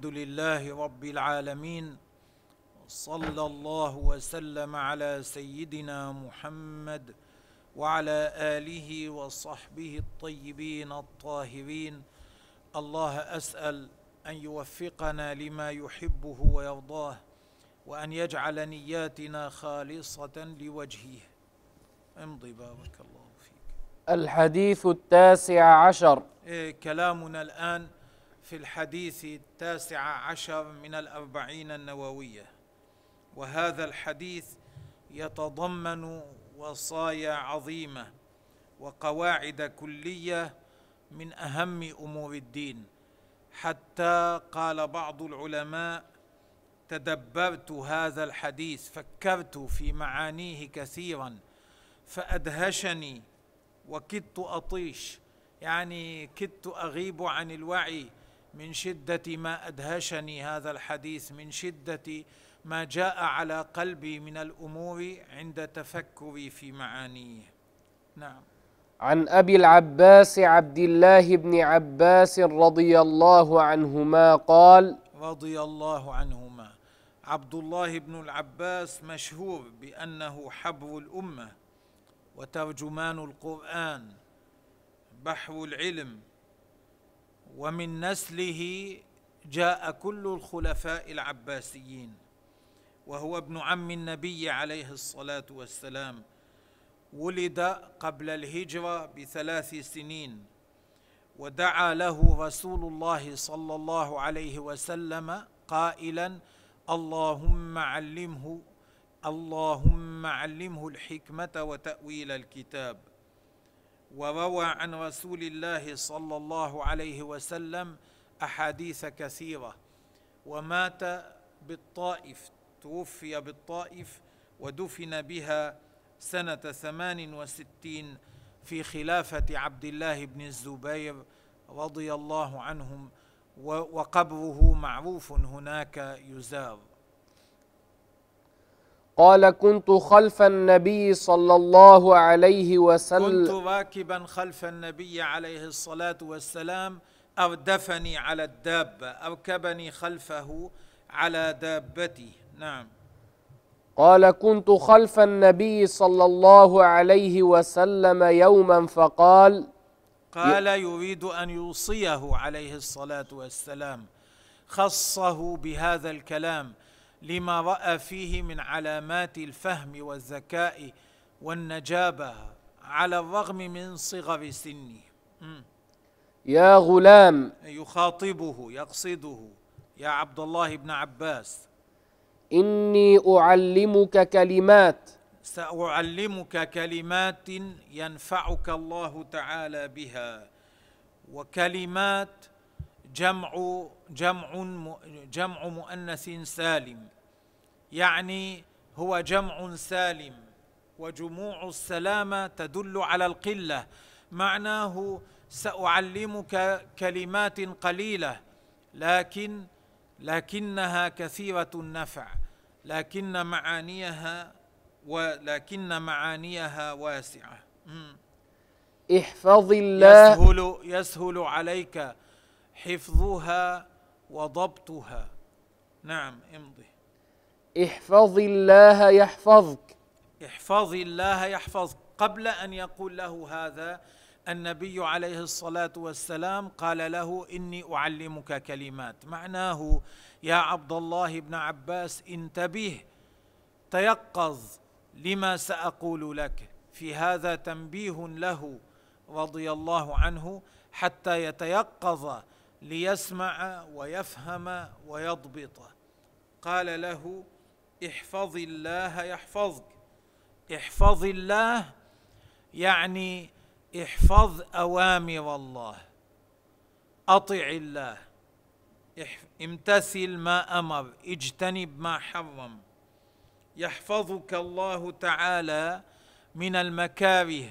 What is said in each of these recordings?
الحمد لله رب العالمين صلى الله وسلم على سيدنا محمد وعلى آله وصحبه الطيبين الطاهرين. الله أسأل أن يوفقنا لما يحبه ويرضاه وأن يجعل نياتنا خالصة لوجهه. امضي بارك الله فيك. الحديث التاسع عشر. إيه، كلامنا الآن في الحديث التاسع عشر من الأربعين النووية وهذا الحديث يتضمن وصايا عظيمة وقواعد كلية من أهم أمور الدين. حتى قال بعض العلماء تدبرت هذا الحديث فكرت في معانيه كثيرا فأدهشني وكدت أطيش يعني كدت أغيب عن الوعي من شدة ما أدهشني هذا الحديث من شدة ما جاء على قلبي من الأمور عند تفكري في معانيه. نعم. عن أبي العباس عبد الله بن عباس رضي الله عنهما قال رضي الله عنهما. عبد الله بن العباس مشهور بأنه حبر الأمة وترجمان القرآن بحر العلم ومن نسله جاء كل الخلفاء العباسيين وهو ابن عم النبي عليه الصلاة والسلام ولد قبل الهجرة بثلاث سنين ودعا له رسول الله صلى الله عليه وسلم قائلا اللهم علمه اللهم علمه الحكمة وتأويل الكتاب. وروى عن رسول الله صلى الله عليه وسلم أحاديث كثيرة. ومات بالطائف توفي بالطائف ودفن بها سنة ثمان وستين في خلافة عبد الله بن الزبير رضي الله عنهم وقبره معروف هناك يزار. قال كنت خلف النبي صلى الله عليه كنت وسلم راكبا خلف النبي عليه الصلاة والسلام. أردفني على الدابة أركبني خلفه على دابتي نعم. قال كنت خلف النبي صلى الله عليه وسلم يوما فقال قال يريد أن يوصيه عليه الصلاة والسلام. خصه بهذا الكلام. لما رأى فيه من علامات الفهم والذكاء والنجابة على الرغم من صغر سنه. يا غلام. يخاطبه يقصده يا عبد الله بن عباس. إني أعلمك كلمات. سأعلمك كلمات ينفعك الله تعالى بها وكلمات جمع جمع جمع مؤنث سالم. يعني هو جمع سالم وجموع السلامة تدل على القلة. معناه سأعلمك كلمات قليلة لكن لكنها كثيرة النفع. لكن معانيها ولكن معانيها واسعة. احفظ الله. يسهل يسهل عليك حفظها وضبطها. نعم امضي. احفظ الله يحفظك. احفظ الله يحفظك. قبل أن يقول له هذا النبي عليه الصلاة والسلام قال له إني أعلمك كلمات. معناه يا عبد الله بن عباس انتبه تيقظ لما سأقول لك. في هذا تنبيه له رضي الله عنه حتى يتيقظ ليسمع ويفهم ويضبط. قال له احفظ الله يحفظك. احفظ الله يعني احفظ أوامر الله. أطع الله. امتثل ما أمر. اجتنب ما حرم. يحفظك الله تعالى من المكاره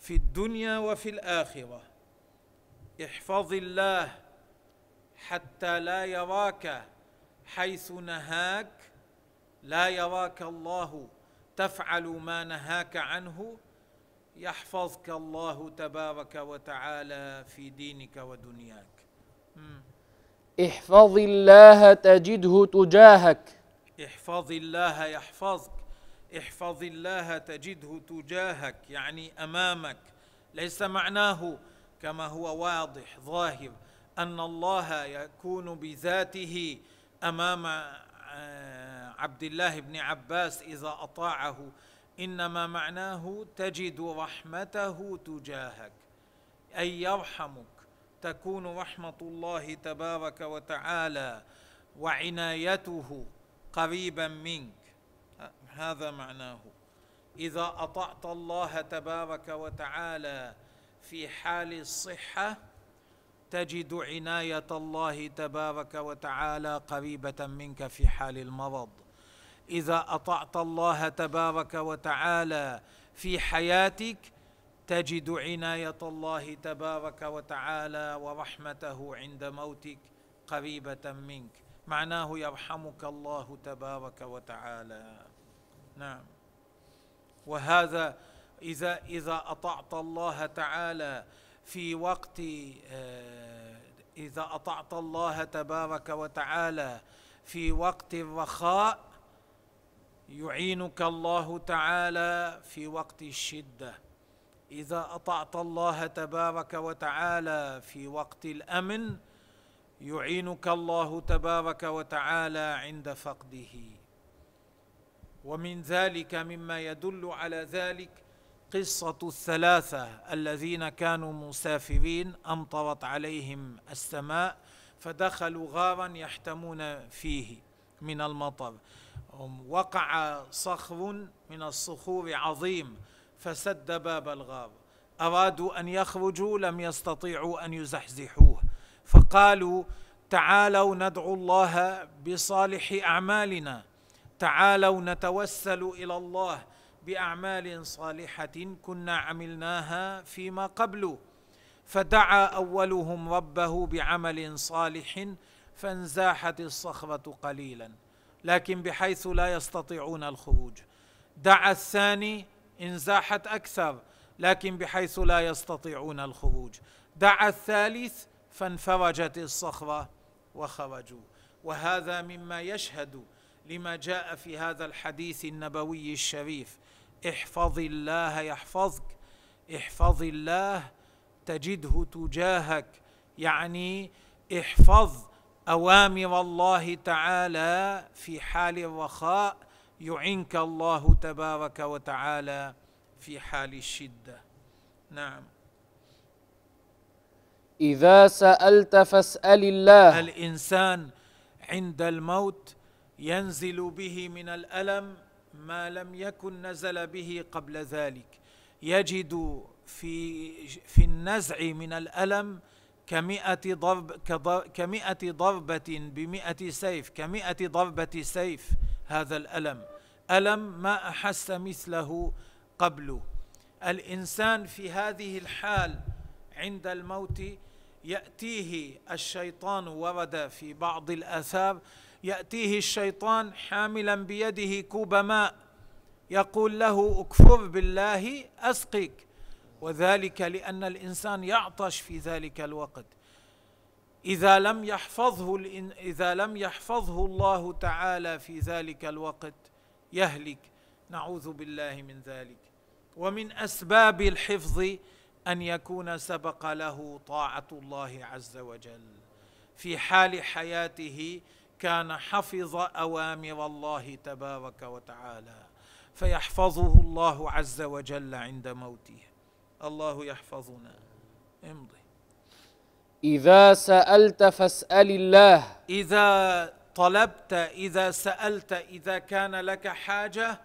في الدنيا وفي الآخرة. احفظ الله حتى لا يراك حيث نهاك لا يراك الله تفعل ما نهاك عنه يحفظك الله تبارك وتعالى في دينك ودنياك. احفظ الله تجده تجاهك. احفظ الله يحفظك. احفظ الله تجده تجاهك يعني أمامك. ليس معناه كما هو واضح ظاهر أن الله يكون بذاته أمام آه، عبد الله بن عباس إذا أطاعه. إنما معناه تجد رحمته تجاهك أي يرحمك. تكون رحمة الله تبارك وتعالى وعنايته قريبا منك. هذا معناه. إذا أطعت الله تبارك وتعالى في حال الصحة تجد عناية الله تبارك وتعالى قريبة منك في حال المرض. إذا أطعت الله تبارك وتعالى في حياتك تجد عناية الله تبارك وتعالى ورحمته عند موتك قريبة منك. معناه يرحمك الله تبارك وتعالى. نعم. وهذا إذا إذا أطعت الله تعالى في وقت آه، إذا أطعت الله تبارك وتعالى في وقت الرخاء يعينك الله تعالى في وقت الشدة. إذا أطعت الله تبارك وتعالى في وقت الأمن يعينك الله تبارك وتعالى عند فقده. ومن ذلك مما يدل على ذلك قصة الثلاثة الذين كانوا مسافرين أمطرت عليهم السماء فدخلوا غارا يحتمون فيه من المطر. وقع صخر من الصخور عظيم فسد باب الغار. أرادوا أن يخرجوا لم يستطيعوا أن يزحزحوه. فقالوا تعالوا ندعو الله بصالح أعمالنا. تعالوا نتوسل إلى الله بأعمال صالحة كنا عملناها فيما قبل. فدعا أولهم ربه بعمل صالح فانزاحت الصخرة قليلا لكن بحيث لا يستطيعون الخروج. دعا الثاني انزاحت أكثر لكن بحيث لا يستطيعون الخروج. دعا الثالث فانفرجت الصخرة وخرجوا. وهذا مما يشهد لما جاء في هذا الحديث النبوي الشريف. احفظ الله يحفظك احفظ الله تجده تجاهك. يعني احفظ أوامر الله تعالى في حال الرخاء يعنك الله تبارك وتعالى في حال الشدة. نعم. إذا سألت فاسأل الله. الإنسان عند الموت ينزل به من الألم ما لم يكن نزل به قبل ذلك. يجد في في النزع من الألم كمئة ضرب كمئة ضربة بمئة سيف كمئة ضربة سيف هذا الألم. ألم ما أحس مثله قبله. الإنسان في هذه الحال عند الموت يأتيه الشيطان ورد في بعض الآثار يأتيه الشيطان حاملا بيده كوب ماء يقول له اكفر بالله أسقك. وذلك لأن الإنسان يعطش في ذلك الوقت. إذا لم يحفظه إذا لم يحفظه الله تعالى في ذلك الوقت يهلك. نعوذ بالله من ذلك. ومن أسباب الحفظ أن يكون سبق له طاعة الله عز وجل. في حال حياته كان حفظ أوامر الله تبارك وتعالى فيحفظه الله عز وجل عند موته. الله يحفظنا. امضي. إذا سألت فاسأل الله. إذا طلبت إذا سألت إذا كان لك حاجة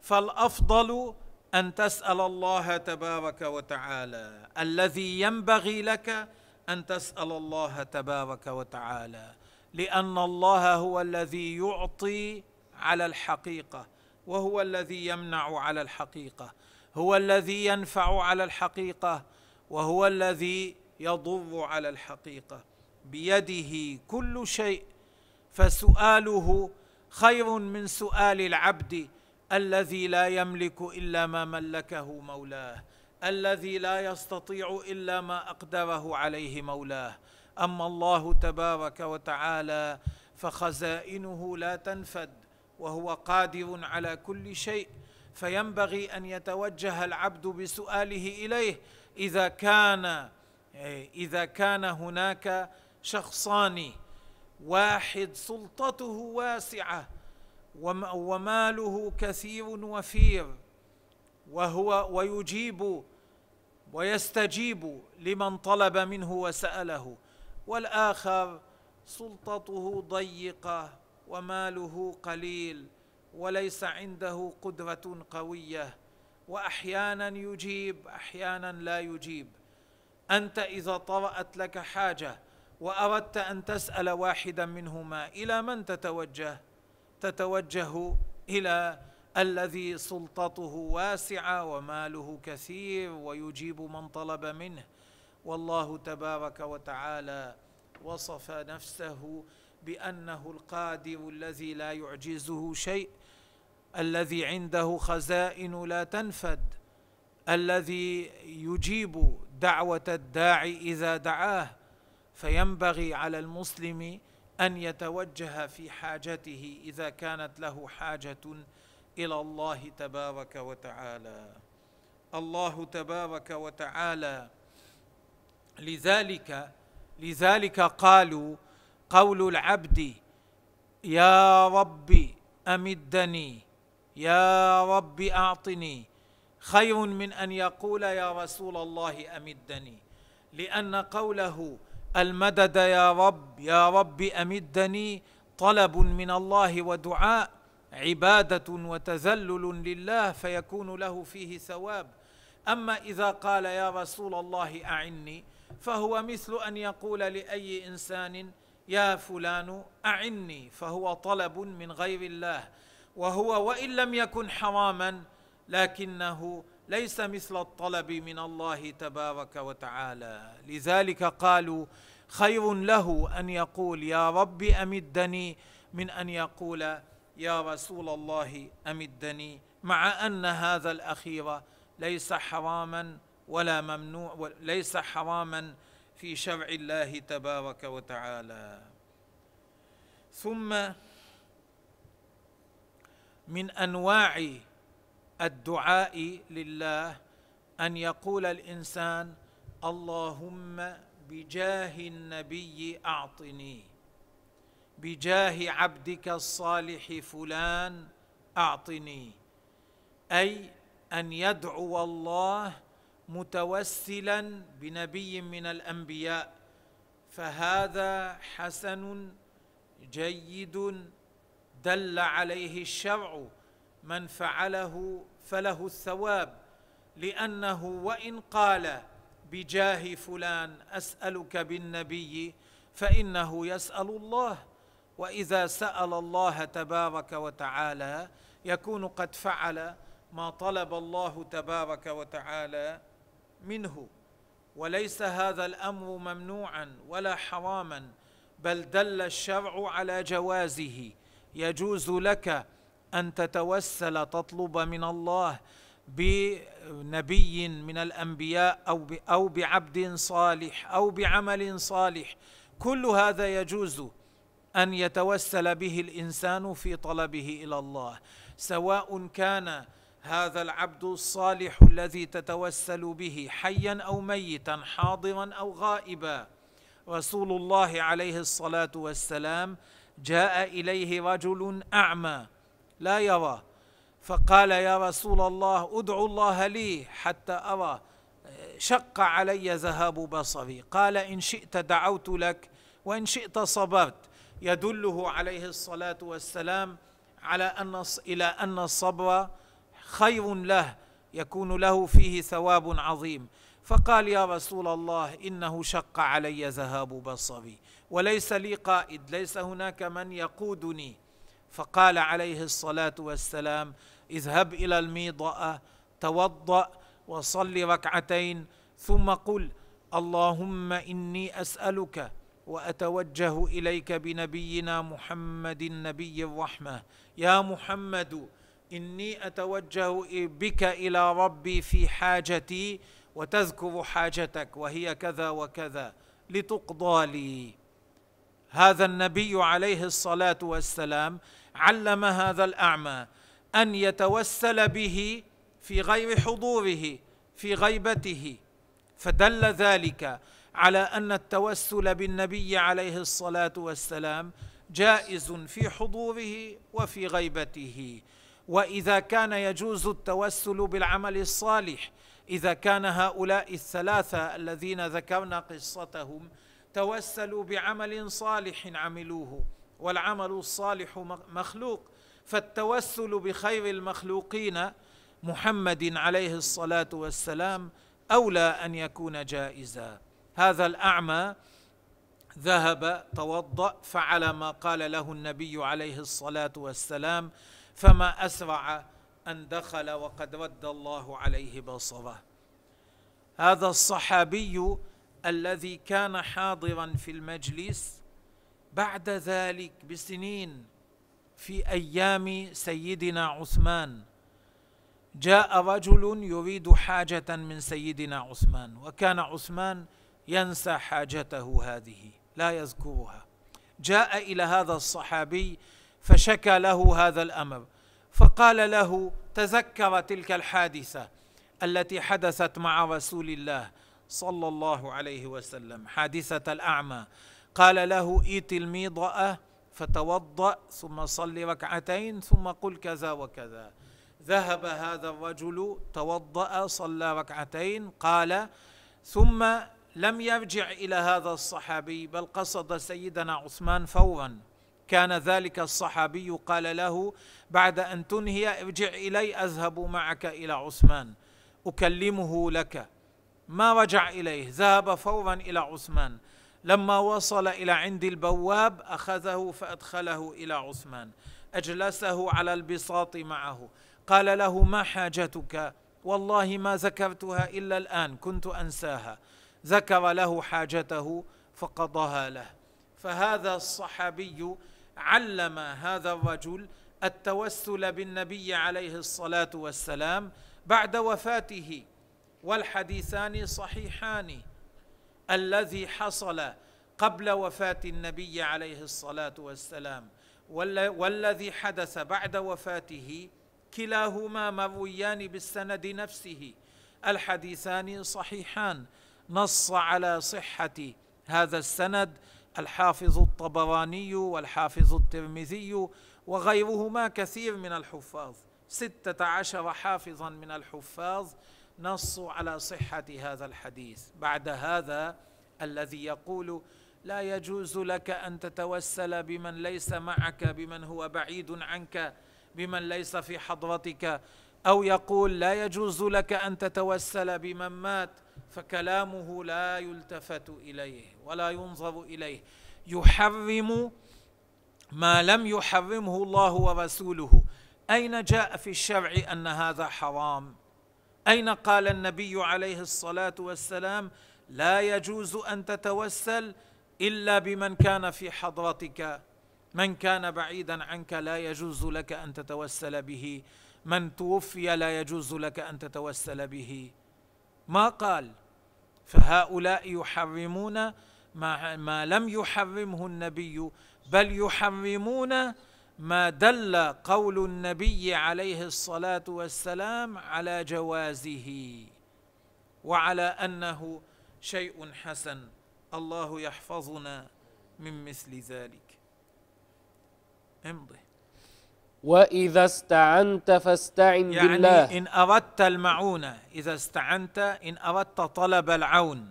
فالأفضل أن تسأل الله تبارك وتعالى. الذي ينبغي لك أن تسأل الله تبارك وتعالى. لأن الله هو الذي يعطي على الحقيقة وهو الذي يمنع على الحقيقة هو الذي ينفع على الحقيقة وهو الذي يضر على الحقيقة. بيده كل شيء فسؤاله خير من سؤال العبد الذي لا يملك إلا ما ملكه مولاه الذي لا يستطيع إلا ما أقدره عليه مولاه. أما الله تبارك وتعالى فخزائنه لا تنفد وهو قادر على كل شيء فينبغي أن يتوجه العبد بسؤاله إليه إذا كان إذا كان هناك شخصان واحد سلطته واسعة وماله كثير وفير وهو ويجيب ويستجيب لمن طلب منه وسأله. والآخر سلطته ضيقة وماله قليل وليس عنده قدرة قوية وأحيانا يجيب أحيانا لا يجيب. أنت إذا طرأت لك حاجة وأردت أن تسأل واحدا منهما إلى من تتوجه؟ تتوجه إلى الذي سلطته واسعة وماله كثير ويجيب من طلب منه. والله تبارك وتعالى وصف نفسه بأنه القادر الذي لا يعجزه شيء الذي عنده خزائن لا تنفد الذي يجيب دعوة الداعي إذا دعاه فينبغي على المسلم أن يتوجه في حاجته إذا كانت له حاجة إلى الله تبارك وتعالى. الله تبارك وتعالى لذلك لذلك قالوا قول العبد يا رب أمدني يا رب أعطني خير من أن يقول يا رسول الله أمدني. لأن قوله المدد يا رب يا رب أمدني طلب من الله ودعاء عبادة وتذلل لله فيكون له فيه ثواب. أما إذا قال يا رسول الله أعني فهو مثل أن يقول لأي إنسان يا فلان أعني. فهو طلب من غير الله. وهو وإن لم يكن حراما لكنه ليس مثل الطلب من الله تبارك وتعالى. لذلك قالوا خير له أن يقول يا رب أمدني. من أن يقول يا رسول الله أمدني. مع أن هذا الأخير ليس حراما ولا ممنوع ليس حراما في شرع الله تبارك وتعالى. ثم من أنواع الدعاء لله أن يقول الإنسان اللهم بجاه النبي أعطني بجاه عبدك الصالح فلان أعطني. أي أن يدعو الله متوسلا بنبي من الأنبياء فهذا حسن جيد دل عليه الشرع من فعله فله الثواب لأنه وإن قال بجاه فلان أسألك بالنبي فإنه يسأل الله وإذا سأل الله تبارك وتعالى يكون قد فعل ما طلب الله تبارك وتعالى منه وليس هذا الأمر ممنوعا ولا حراما بل دل الشرع على جوازه. يجوز لك أن تتوسل تطلب من الله بنبي من الأنبياء أو أو بعبد صالح أو بعمل صالح. كل هذا يجوز أن يتوسل به الإنسان في طلبه إلى الله سواء كان هذا العبد الصالح الذي تتوسل به حيا أو ميتا حاضرا أو غائبا. رسول الله عليه الصلاة والسلام جاء إليه رجل أعمى لا يرى. فقال يا رسول الله ادعو الله لي حتى أرى. شق علي ذهاب بصري. قال إن شئت دعوت لك وإن شئت صبرت. يدله عليه الصلاة والسلام على أن إلى أن الصبر خير له يكون له فيه ثواب عظيم. فقال يا رسول الله إنه شق علي ذهاب بصري وليس لي قائد ليس هناك من يقودني. فقال عليه الصلاة والسلام اذهب إلى الميضاه توضأ وصل ركعتين ثم قل اللهم إني أسألك وأتوجه إليك بنبينا محمد نبي الرحمة. يا محمد إني أتوجه بك إلى ربي في حاجتي وتذكر حاجتك وهي كذا وكذا. لتقضى لي. هذا النبي عليه الصلاة والسلام علم هذا الأعمى أن يتوسل به في غير حضوره في غيبته. فدل ذلك على أن التوسل بالنبي عليه الصلاة والسلام جائز في حضوره وفي غيبته. وإذا كان يجوز التوسل بالعمل الصالح إذا كان هؤلاء الثلاثة الذين ذكرنا قصتهم توسلوا بعمل صالح عملوه والعمل الصالح مخلوق. فالتوسل بخير المخلوقين محمد عليه الصلاة والسلام أولى أن يكون جائزا. هذا الأعمى ذهب توضأ فعل ما قال له النبي عليه الصلاة والسلام فما أسرع أن دخل وقد رد الله عليه بصره. هذا الصحابي الذي كان حاضرا في المجلس بعد ذلك بسنين في أيام سيدنا عثمان. جاء رجل يريد حاجة من سيدنا عثمان وكان عثمان ينسى حاجته هذه لا يذكرها. جاء إلى هذا الصحابي فشكى له هذا الأمر. فقال له تذكر تلك الحادثة التي حدثت مع رسول الله صلى الله عليه وسلم حادثة الأعمى. قال له إيت الميضأة فتوضأ ثم صل ركعتين ثم قل كذا وكذا. ذهب هذا الرجل توضأ صلى ركعتين قال ثم لم يرجع إلى هذا الصحابي بل قصد سيدنا عثمان فورا. كان ذلك الصحابي قال له بعد أن تنهي ارجع إلي أذهب معك إلى عثمان أكلمه لك. ما رجع إليه ذهب فورا إلى عثمان. لما وصل إلى عند البواب أخذه فأدخله إلى عثمان أجلسه على البساط معه. قال له ما حاجتك؟ والله ما ذكرتها إلا الآن كنت أنساها. ذكر له حاجته فقضاها له. فهذا الصحابي علم هذا الرجل التوسل بالنبي عليه الصلاة والسلام بعد وفاته والحديثان صحيحان. الذي حصل قبل وفاة النبي عليه الصلاة والسلام والذي حدث بعد وفاته كلاهما مرويان بالسند نفسه. الحديثان صحيحان. نص على صحة هذا السند الحافظ الطبراني والحافظ الترمذي وغيرهما كثير من الحفاظ. ستة عشر حافظا من الحفاظ نصوا على صحة هذا الحديث. بعد هذا الذي يقول لا يجوز لك أن تتوسل بمن ليس معك بمن هو بعيد عنك بمن ليس في حضرتك. أو يقول لا يجوز لك أن تتوسل بمن مات فكلامه لا يلتفت إليه ولا ينظر إليه. يحرم ما لم يحرمه الله ورسوله. أين جاء في الشرع أن هذا حرام؟ أين قال النبي عليه الصلاة والسلام لا يجوز أن تتوسل إلا بمن كان في حضرتك؟ من كان بعيدا عنك لا يجوز لك أن تتوسل به. من توفي لا يجوز لك أن تتوسل به. ما قال؟ فهؤلاء يحرمون ما, ما لم يحرمه النبي بل يحرمون ما دل قول النبي عليه الصلاة والسلام على جوازه وعلى أنه شيء حسن. الله يحفظنا من مثل ذلك. امضي. وإذا استعنت فاستعن يعني بالله. إن أردت المعونة إذا استعنت إن أردت طلب العون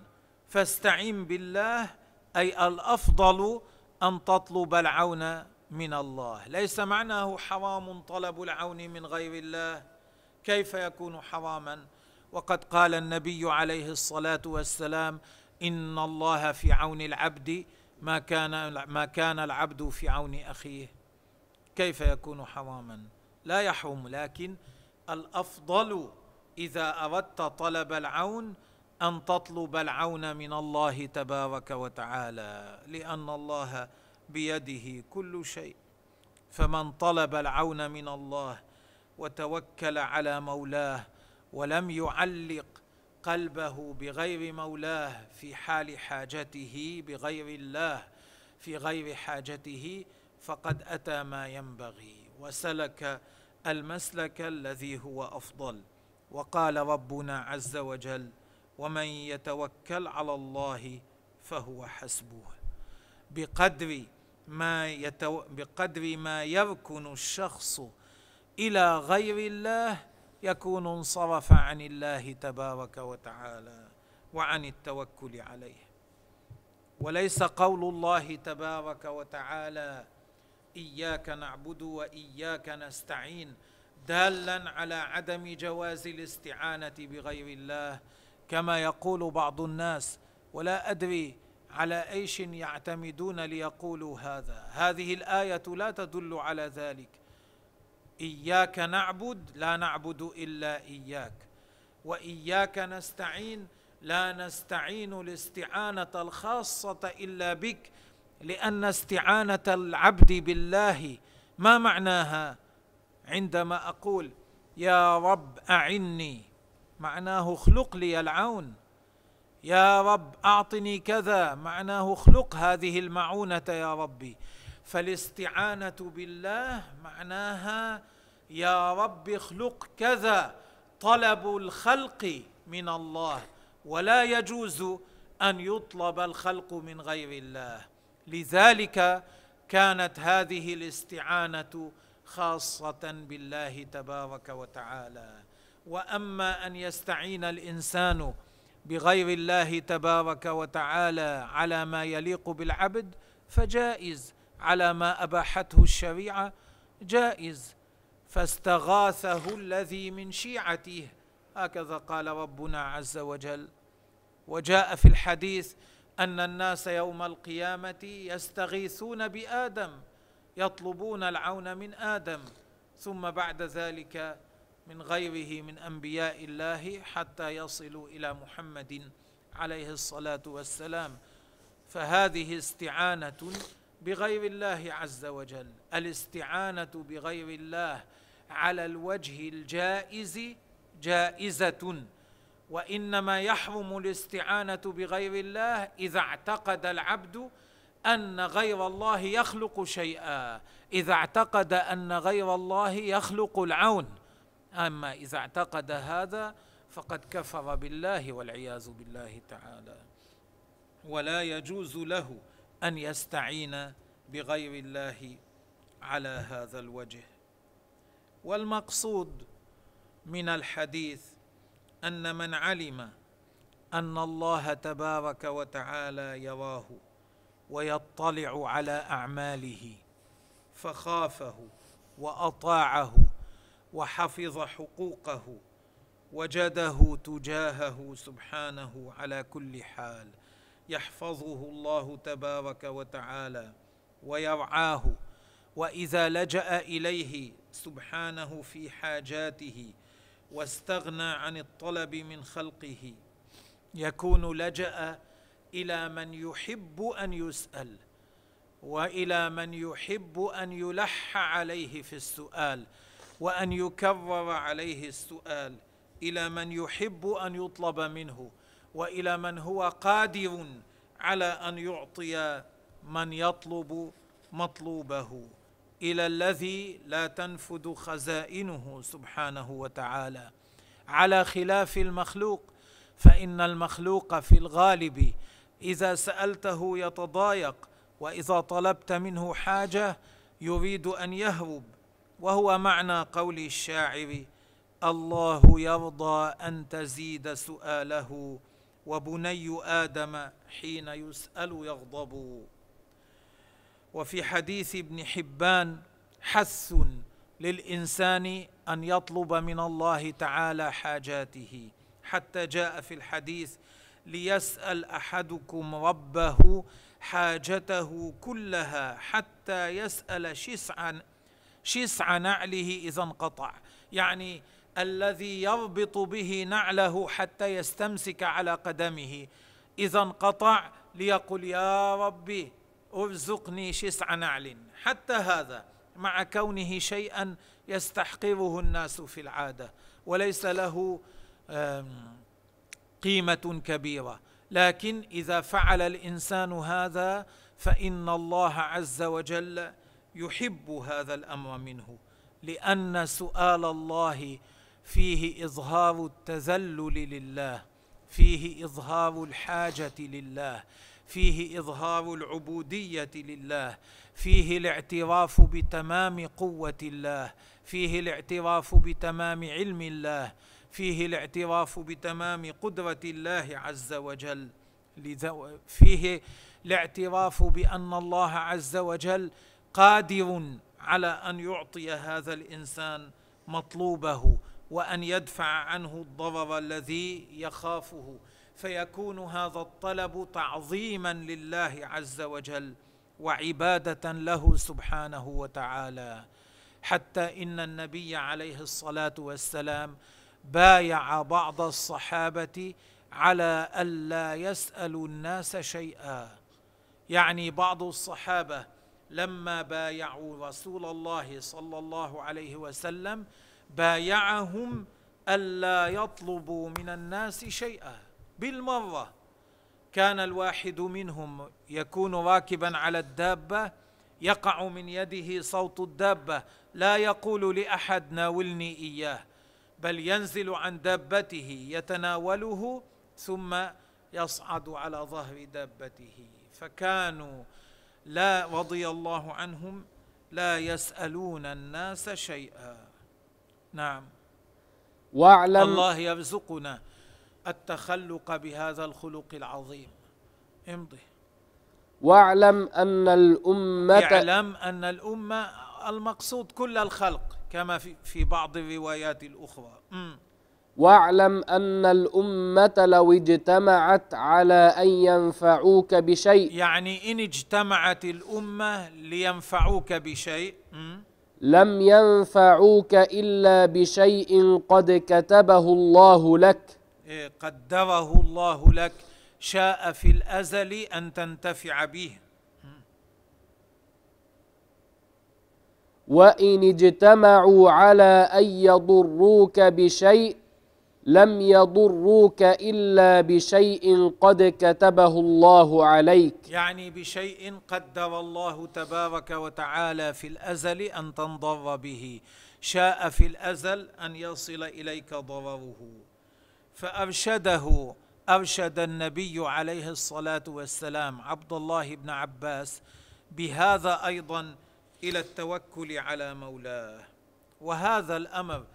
فاستعن بالله أي الأفضل أن تطلب العون من الله. ليس معناه حرام طلب العون من غير الله. كيف يكون حراما؟ وقد قال النبي عليه الصلاة والسلام إن الله في عون العبد ما كان ما كان العبد في عون أخيه. كيف يكون حراما لا يحرم لكن الأفضل إذا أردت طلب العون أن تطلب العون من الله تبارك وتعالى لأن الله بيده كل شيء. فمن طلب العون من الله وتوكل على مولاه ولم يعلق قلبه بغير مولاه في حال حاجته بغير الله في غير حاجته فقد أتى ما ينبغي وسلك المسلك الذي هو أفضل. وقال ربنا عز وجل ومن يتوكل على الله فهو حسبه. بقدر ما يتو بقدر ما يركن الشخص إلى غير الله يكون انصرف عن الله تبارك وتعالى وعن التوكل عليه. وليس قول الله تبارك وتعالى إياك نعبد وإياك نستعين دالا على عدم جواز الاستعانة بغير الله. كما يقول بعض الناس ولا أدري على إيش يعتمدون ليقولوا هذا. هذه الآية لا تدل على ذلك. إياك نعبد لا نعبد إلا إياك. وإياك نستعين لا نستعين الاستعانة الخاصة إلا بك. لأن استعانة العبد بالله ما معناها عندما أقول يا رب أعني؟ معناه اخلق لي العون. يا رب أعطني كذا معناه اخلق هذه المعونة يا ربي. فالاستعانة بالله معناها يا رب اخلق كذا طلب الخلق من الله. ولا يجوز أن يطلب الخلق من غير الله. لذلك كانت هذه الاستعانة خاصة بالله تبارك وتعالى. وأما أن يستعين الإنسان بغير الله تبارك وتعالى على ما يليق بالعبد فجائز. على ما أباحته الشريعة جائز. فاستغاثه الذي من شيعته. هكذا قال ربنا عز وجل. وجاء في الحديث أن الناس يوم القيامة يستغيثون بآدم يطلبون العون من آدم ثم بعد ذلك من غيره من أنبياء الله حتى يصلوا إلى محمد عليه الصلاة والسلام. فهذه استعانة بغير الله عز وجل الاستعانة بغير الله على الوجه الجائز جائزة وإنما يحرم الاستعانة بغير الله إذا اعتقد العبد أن غير الله يخلق شيئا. إذا اعتقد أن غير الله يخلق العون. أما إذا اعتقد هذا فقد كفر بالله والعياذ بالله تعالى. ولا يجوز له أن يستعين بغير الله على هذا الوجه. والمقصود من الحديث أن من علم أن الله تبارك وتعالى يراه ويطلع على أعماله فخافه وأطاعه وحفظ حقوقه وجده تجاهه سبحانه على كل حال يحفظه الله تبارك وتعالى ويرعاه وإذا لجأ إليه سبحانه في حاجاته واستغنى عن الطلب من خلقه. يكون لجأ إلى من يحب أن يسأل وإلى من يحب أن يلح عليه في السؤال وأن يكرر عليه السؤال. إلى من يحب أن يطلب منه وإلى من هو قادر على أن يعطي من يطلب مطلوبه. إلى الذي لا تنفذ خزائنه سبحانه وتعالى. على خلاف المخلوق فإن المخلوق في الغالب إذا سألته يتضايق وإذا طلبت منه حاجة يريد أن يهرب. وهو معنى قول الشاعر الله يرضى أن تزيد سؤاله وبني آدم حين يسأل يغضب وفي حديث ابن حبان حث للإنسان أن يطلب من الله تعالى حاجاته. حتى جاء في الحديث ليسأل أحدكم ربه حاجته كلها حتى يسأل شسعا شسع نعله إذا انقطع. يعني الذي يربط به نعله حتى يستمسك على قدمه. إذا انقطع ليقل يا ربي ارزقني شسع نعل حتى هذا مع كونه شيئا يستحقره الناس في العادة وليس له قيمة كبيرة. لكن إذا فعل الإنسان هذا فإن الله عز وجل يحب هذا الأمر منه لأن سؤال الله فيه إظهار التذلل لله فيه إظهار الحاجة لله. فيه إظهار العبودية لله فيه الاعتراف بتمام قوة الله فيه الاعتراف بتمام علم الله فيه الاعتراف بتمام قدرة الله عز وجل. فيه الاعتراف بأن الله عز وجل قادر على أن يعطي هذا الإنسان مطلوبه وأن يدفع عنه الضرر الذي يخافه. فيكون هذا الطلب تعظيما لله عز وجل وعبادة له سبحانه وتعالى. حتى إن النبي عليه الصلاة والسلام بايع بعض الصحابة على الا يسألوا الناس شيئا. يعني بعض الصحابة لما بايعوا رسول الله صلى الله عليه وسلم بايعهم الا يطلبوا من الناس شيئا. بالمرة كان الواحد منهم يكون راكبا على الدابة يقع من يده صوت الدابة لا يقول لأحد ناولني إياه بل ينزل عن دابته يتناوله ثم يصعد على ظهر دابته. فكانوا لا رضي الله عنهم لا يسألون الناس شيئا. نعم. واعلم الله يرزقنا. التخلق بهذا الخلق العظيم. امضي. واعلم أن الأمة اعلم أن الأمة المقصود كل الخلق كما في, في بعض الروايات الأخرى. م. واعلم أن الأمة لو اجتمعت على أن ينفعوك بشيء. يعني إن اجتمعت الأمة لينفعوك بشيء. م. لم ينفعوك إلا بشيء قد كتبه الله لك. قدره الله لك شاء في الأزل أن تنتفع به. وإن اجتمعوا على أن يضروك بشيء لم يضروك إلا بشيء قد كتبه الله عليك. يعني بشيء قدر الله تبارك وتعالى في الأزل أن تنضر به. شاء في الأزل أن يصل إليك ضرره. فأرشده أرشد النبي عليه الصلاة والسلام عبد الله بن عباس بهذا أيضا إلى التوكل على مولاه. وهذا الأمر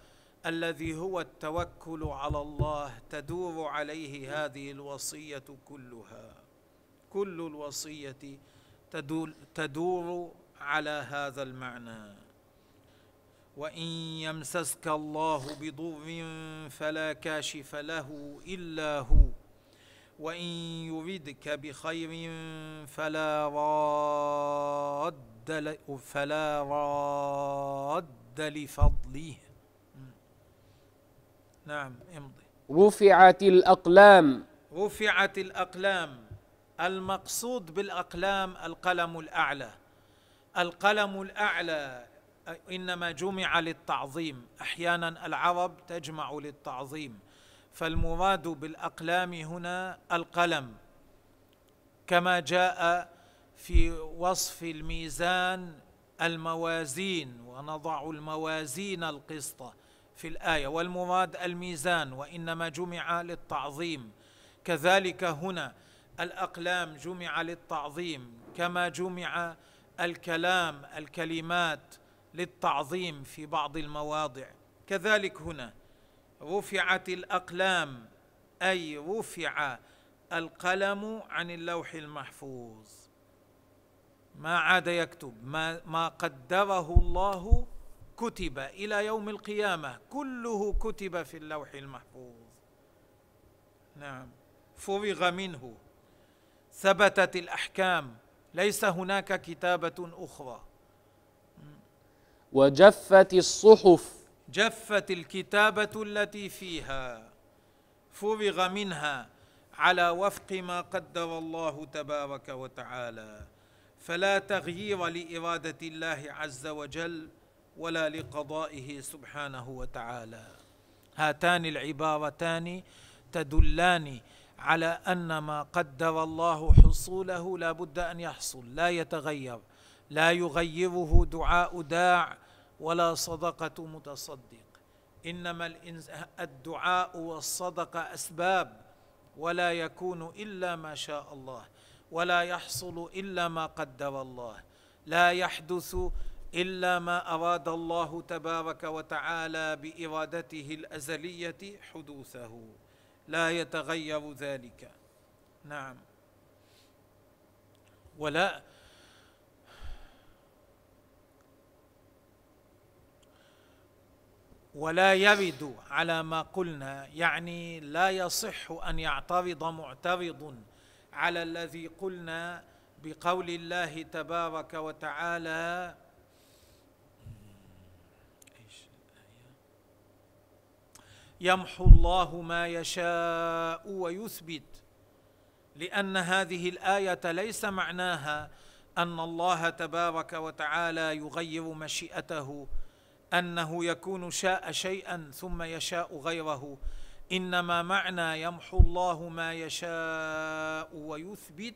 الذي هو التوكل على الله تدور عليه هذه الوصية كلها. كل الوصية تدور, تدور على هذا المعنى. وإن يمسسك الله بضر فلا كاشف له إلا هو. وإن يردك بخير فلا راد فلا راد لفضله. نعم امضي. رفعت الأقلام. رفعت الأقلام. المقصود بالأقلام القلم الأعلى. القلم الأعلى إنما جمع للتعظيم. أحيانا العرب تجمع للتعظيم. فالمراد بالأقلام هنا القلم. كما جاء في وصف الميزان الموازين ونضع الموازين القسط في الآية. والمراد الميزان وإنما جمع للتعظيم. كذلك هنا الأقلام جمع للتعظيم. كما جمع الكلام الكلمات للتعظيم في بعض المواضع. كذلك هنا رفعت الأقلام أي رفع القلم عن اللوح المحفوظ. ما عاد يكتب ما, ما قدره الله كتب إلى يوم القيامة كله كتب في اللوح المحفوظ. نعم. فرغ منه. ثبتت الأحكام. ليس هناك كتابة أخرى. وجفت الصحف. جفت الكتابة التي فيها. فرغ منها على وفق ما قدر الله تبارك وتعالى. فلا تغيير لإرادة الله عز وجل ولا لقضائه سبحانه وتعالى. هاتان العبارتان تدلان على أن ما قدر الله حصوله لا بد أن يحصل لا يتغير. لا يغيره دعاء داع ولا صدقة متصدق. إنما الدعاء والصدقة أسباب ولا يكون إلا ما شاء الله ولا يحصل إلا ما قدر الله. لا يحدث إلا ما أراد الله تبارك وتعالى بإرادته الأزلية حدوثه. لا يتغير ذلك. نعم. ولا ولا يرد على ما قلنا يعني لا يصح أن يعترض معترض على الذي قلنا بقول الله تبارك وتعالى. يمحو الله ما يشاء ويثبت لأن هذه الآية ليس معناها أن الله تبارك وتعالى يغير مشيئته أنه يكون شاء شيئا ثم يشاء غيره. إنما معنى يمحو الله ما يشاء ويثبت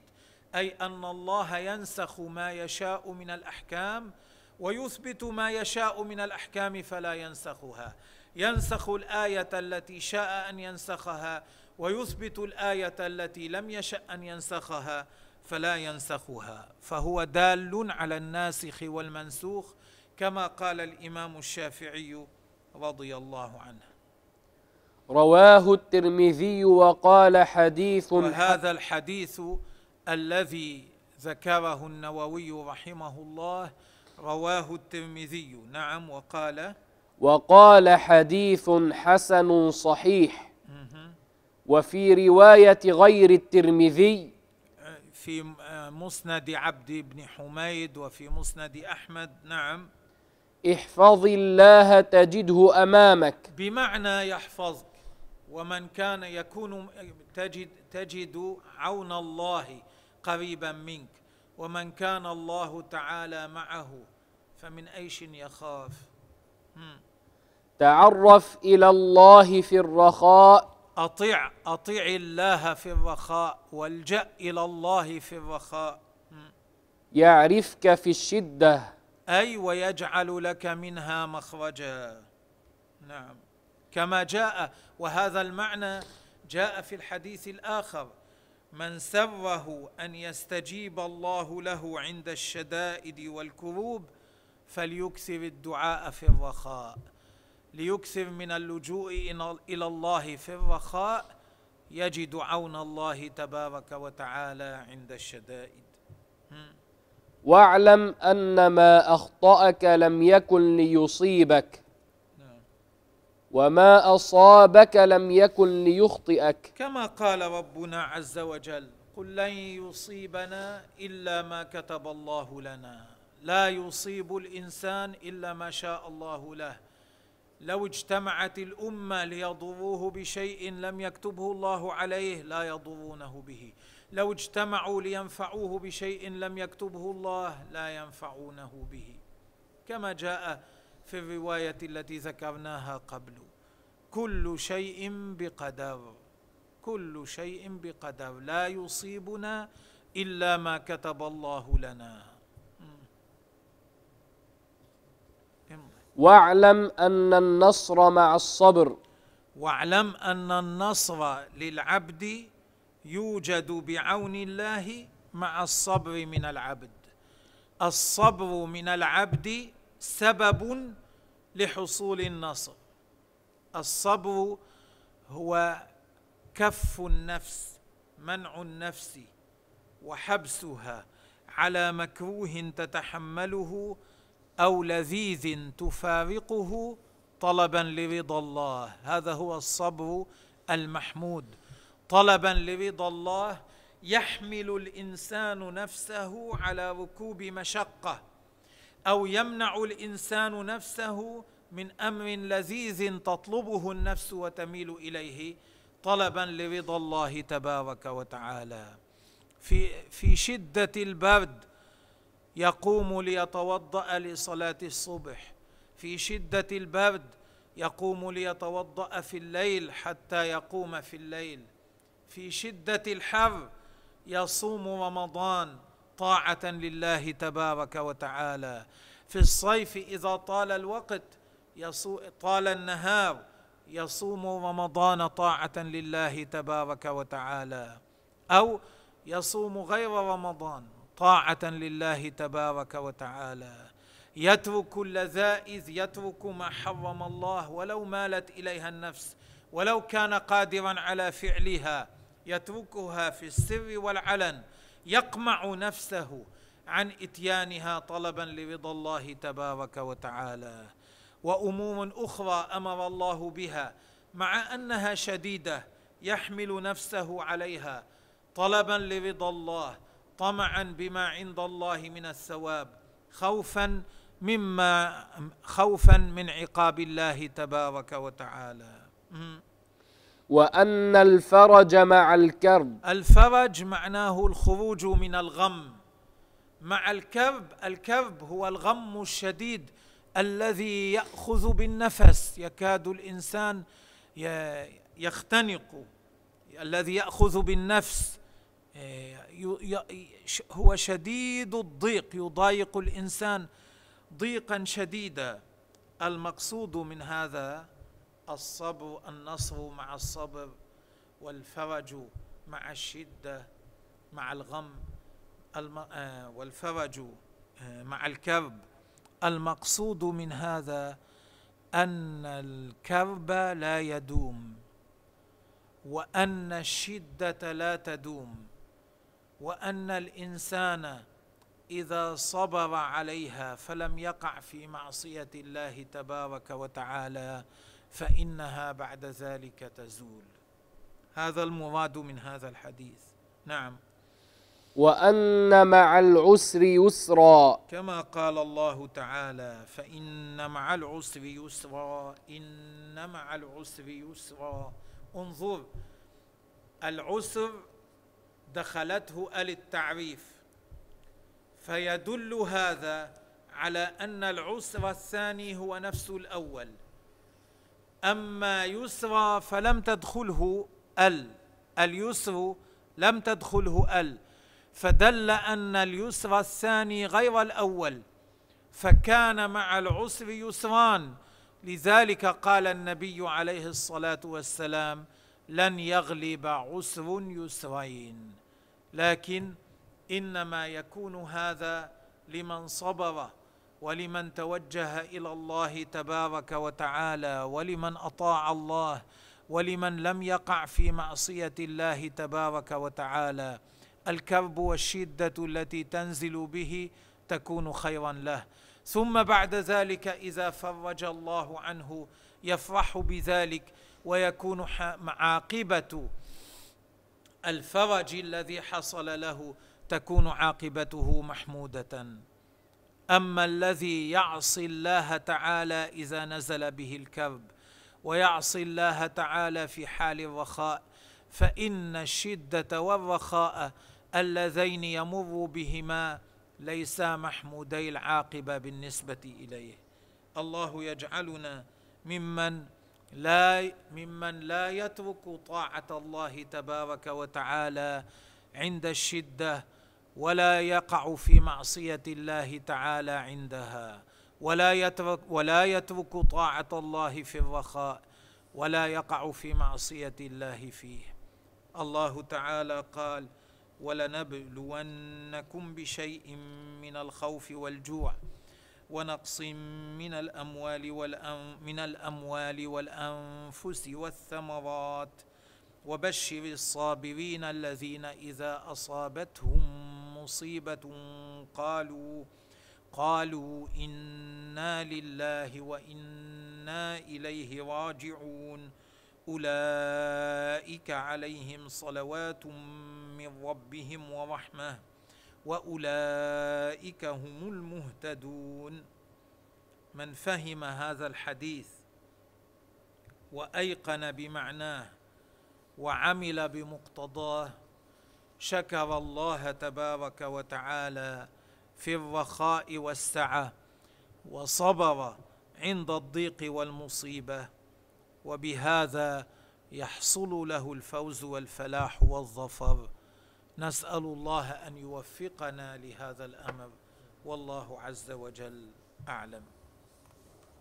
أي أن الله ينسخ ما يشاء من الأحكام ويثبت ما يشاء من الأحكام فلا ينسخها. ينسخ الآية التي شاء أن ينسخها ويثبت الآية التي لم يشأ أن ينسخها فلا ينسخها. فهو دال على الناسخ والمنسوخ كما قال الإمام الشافعي رضي الله عنه. رواه الترمذي وقال حديث وهذا الحديث الذي ذكره النووي رحمه الله رواه الترمذي. نعم وقال وقال حديث حسن صحيح. وفي رواية غير الترمذي في مسند عبد بن حميد وفي مسند أحمد. نعم. احفظ الله تجده أمامك. بمعنى يحفظك. ومن كان يكون تجد تجد عون الله قريبا منك. ومن كان الله تعالى معه فمن أيش يخاف؟ تعرف إلى الله في الرخاء. اطع اطع الله في الرخاء. والجأ إلى الله في الرخاء. يعرفك في الشدة. أي ويجعل لك منها مخرجا. نعم. كما جاء وهذا المعنى جاء في الحديث الآخر. من سره أن يستجيب الله له عند الشدائد والكروب فليكثر الدعاء في الرخاء. ليكثر من اللجوء إلى الله في الرخاء يجد عون الله تبارك وتعالى عند الشدائد. واعلم أن ما أخطأك لم يكن ليصيبك. وما أصابك لم يكن ليخطئك. كما قال ربنا عز وجل قل لن يصيبنا إلا ما كتب الله لنا. لا يصيب الإنسان إلا ما شاء الله له. لو اجتمعت الأمة ليضروه بشيء لم يكتبه الله عليه لا يضرونه به. لو اجتمعوا لينفعوه بشيء لم يكتبه الله لا ينفعونه به. كما جاء في الرواية التي ذكرناها قبل. كل شيء بقدر. كل شيء بقدر. لا يصيبنا إلا ما كتب الله لنا. واعلم أن النصر مع الصبر. واعلم أن النصر للعبد يوجد بعون الله مع الصبر من العبد. الصبر من العبد سبب لحصول النصر. الصبر هو كف النفس منع النفس وحبسها على مكروه تتحمله أو لذيذ تفارقه طلبا لرضا الله. هذا هو الصبر المحمود. طلبا لرضا الله يحمل الإنسان نفسه على ركوب مشقة أو يمنع الإنسان نفسه من أمر لذيذ تطلبه النفس وتميل إليه. طلبا لرضا الله تبارك وتعالى. في في شدة البرد يقوم ليتوضأ لصلاة الصبح. في شدة البرد يقوم ليتوضأ في الليل حتى يقوم في الليل. في شدة الحر يصوم رمضان طاعة لله تبارك وتعالى. في الصيف إذا طال الوقت طال النهار يصوم رمضان طاعة لله تبارك وتعالى. أو يصوم غير رمضان طاعة لله تبارك وتعالى. يترك اللذائذ يترك ما حرم الله ولو مالت إليها النفس ولو كان قادرا على فعلها. يتركها في السر والعلن يقمع نفسه عن إتيانها طلبا لرضا الله تبارك وتعالى. وامور أخرى أمر الله بها مع أنها شديدة يحمل نفسه عليها طلبا لرضا الله طمعا بما عند الله من الثواب خوفا مما خوفا من عقاب الله تبارك وتعالى. وأن الفرج مع الكرب. الفرج معناه الخروج من الغم. مع الكرب الكرب هو الغم الشديد الذي يأخذ بالنفس. يكاد الإنسان يختنق. الذي يأخذ بالنفس هو شديد الضيق. يضايق الإنسان ضيقا شديدا. المقصود من هذا الصبر النصر مع الصبر والفرج مع الشدة مع الغم آه، والفرج آه، مع الكرب. المقصود من هذا أن الكرب لا يدوم وأن الشدة لا تدوم وأن الإنسان إذا صبر عليها فلم يقع في معصية الله تبارك وتعالى فإنها بعد ذلك تزول. هذا المراد من هذا الحديث. نعم. وأن مع العسر يسرا. كما قال الله تعالى فإن مع العسر يسرا إن مع العسر يسرا. انظر العسر دخلته آل التعريف. فيدل هذا على أن العسر الثاني هو نفس الأول. أما يسرى فلم تدخله ال اليسر لم تدخله ال. فدل أن اليسر الثاني غير الأول فكان مع العسر يسران. لذلك قال النبي عليه الصلاة والسلام لن يغلب عسر يسرين لكن إنما يكون هذا لمن صبر. ولمن توجه إلى الله تبارك وتعالى ولمن أطاع الله ولمن لم يقع في معصية الله تبارك وتعالى. الكرب والشدة التي تنزل به تكون خيرا له. ثم بعد ذلك إذا فرج الله عنه يفرح بذلك ويكون عاقبة الفرج الذي حصل له تكون عاقبته محمودة. أما الذي يعصي الله تعالى إذا نزل به الكرب ويعصي الله تعالى في حال الرخاء فإن الشدة والرخاء اللذين يمر بهما ليسا محمودي العاقبة بالنسبة إليه. الله يجعلنا ممن لا ممن لا يترك طاعة الله تبارك وتعالى عند الشدة ولا يقع في معصية الله تعالى عندها ولا يترك ولا يترك طاعة الله في الرخاء ولا يقع في معصية الله فيه. الله تعالى قال ولنبلونكم بشيء من الخوف والجوع ونقص من الأموال والأن من الأموال والأنفس والثمرات وبشر الصابرين الذين إذا أصابتهم مصيبة قالوا قالوا إنا لله وإنا إليه راجعون. أولئك عليهم صلوات من ربهم ورحمة وأولئك هم المهتدون. من فهم هذا الحديث وأيقن بمعناه وعمل بمقتضاه شكر الله تبارك وتعالى في الرخاء والسعة وصبر عند الضيق والمصيبة وبهذا يحصل له الفوز والفلاح والظفر. نسأل الله أن يوفقنا لهذا الأمر والله عز وجل أعلم.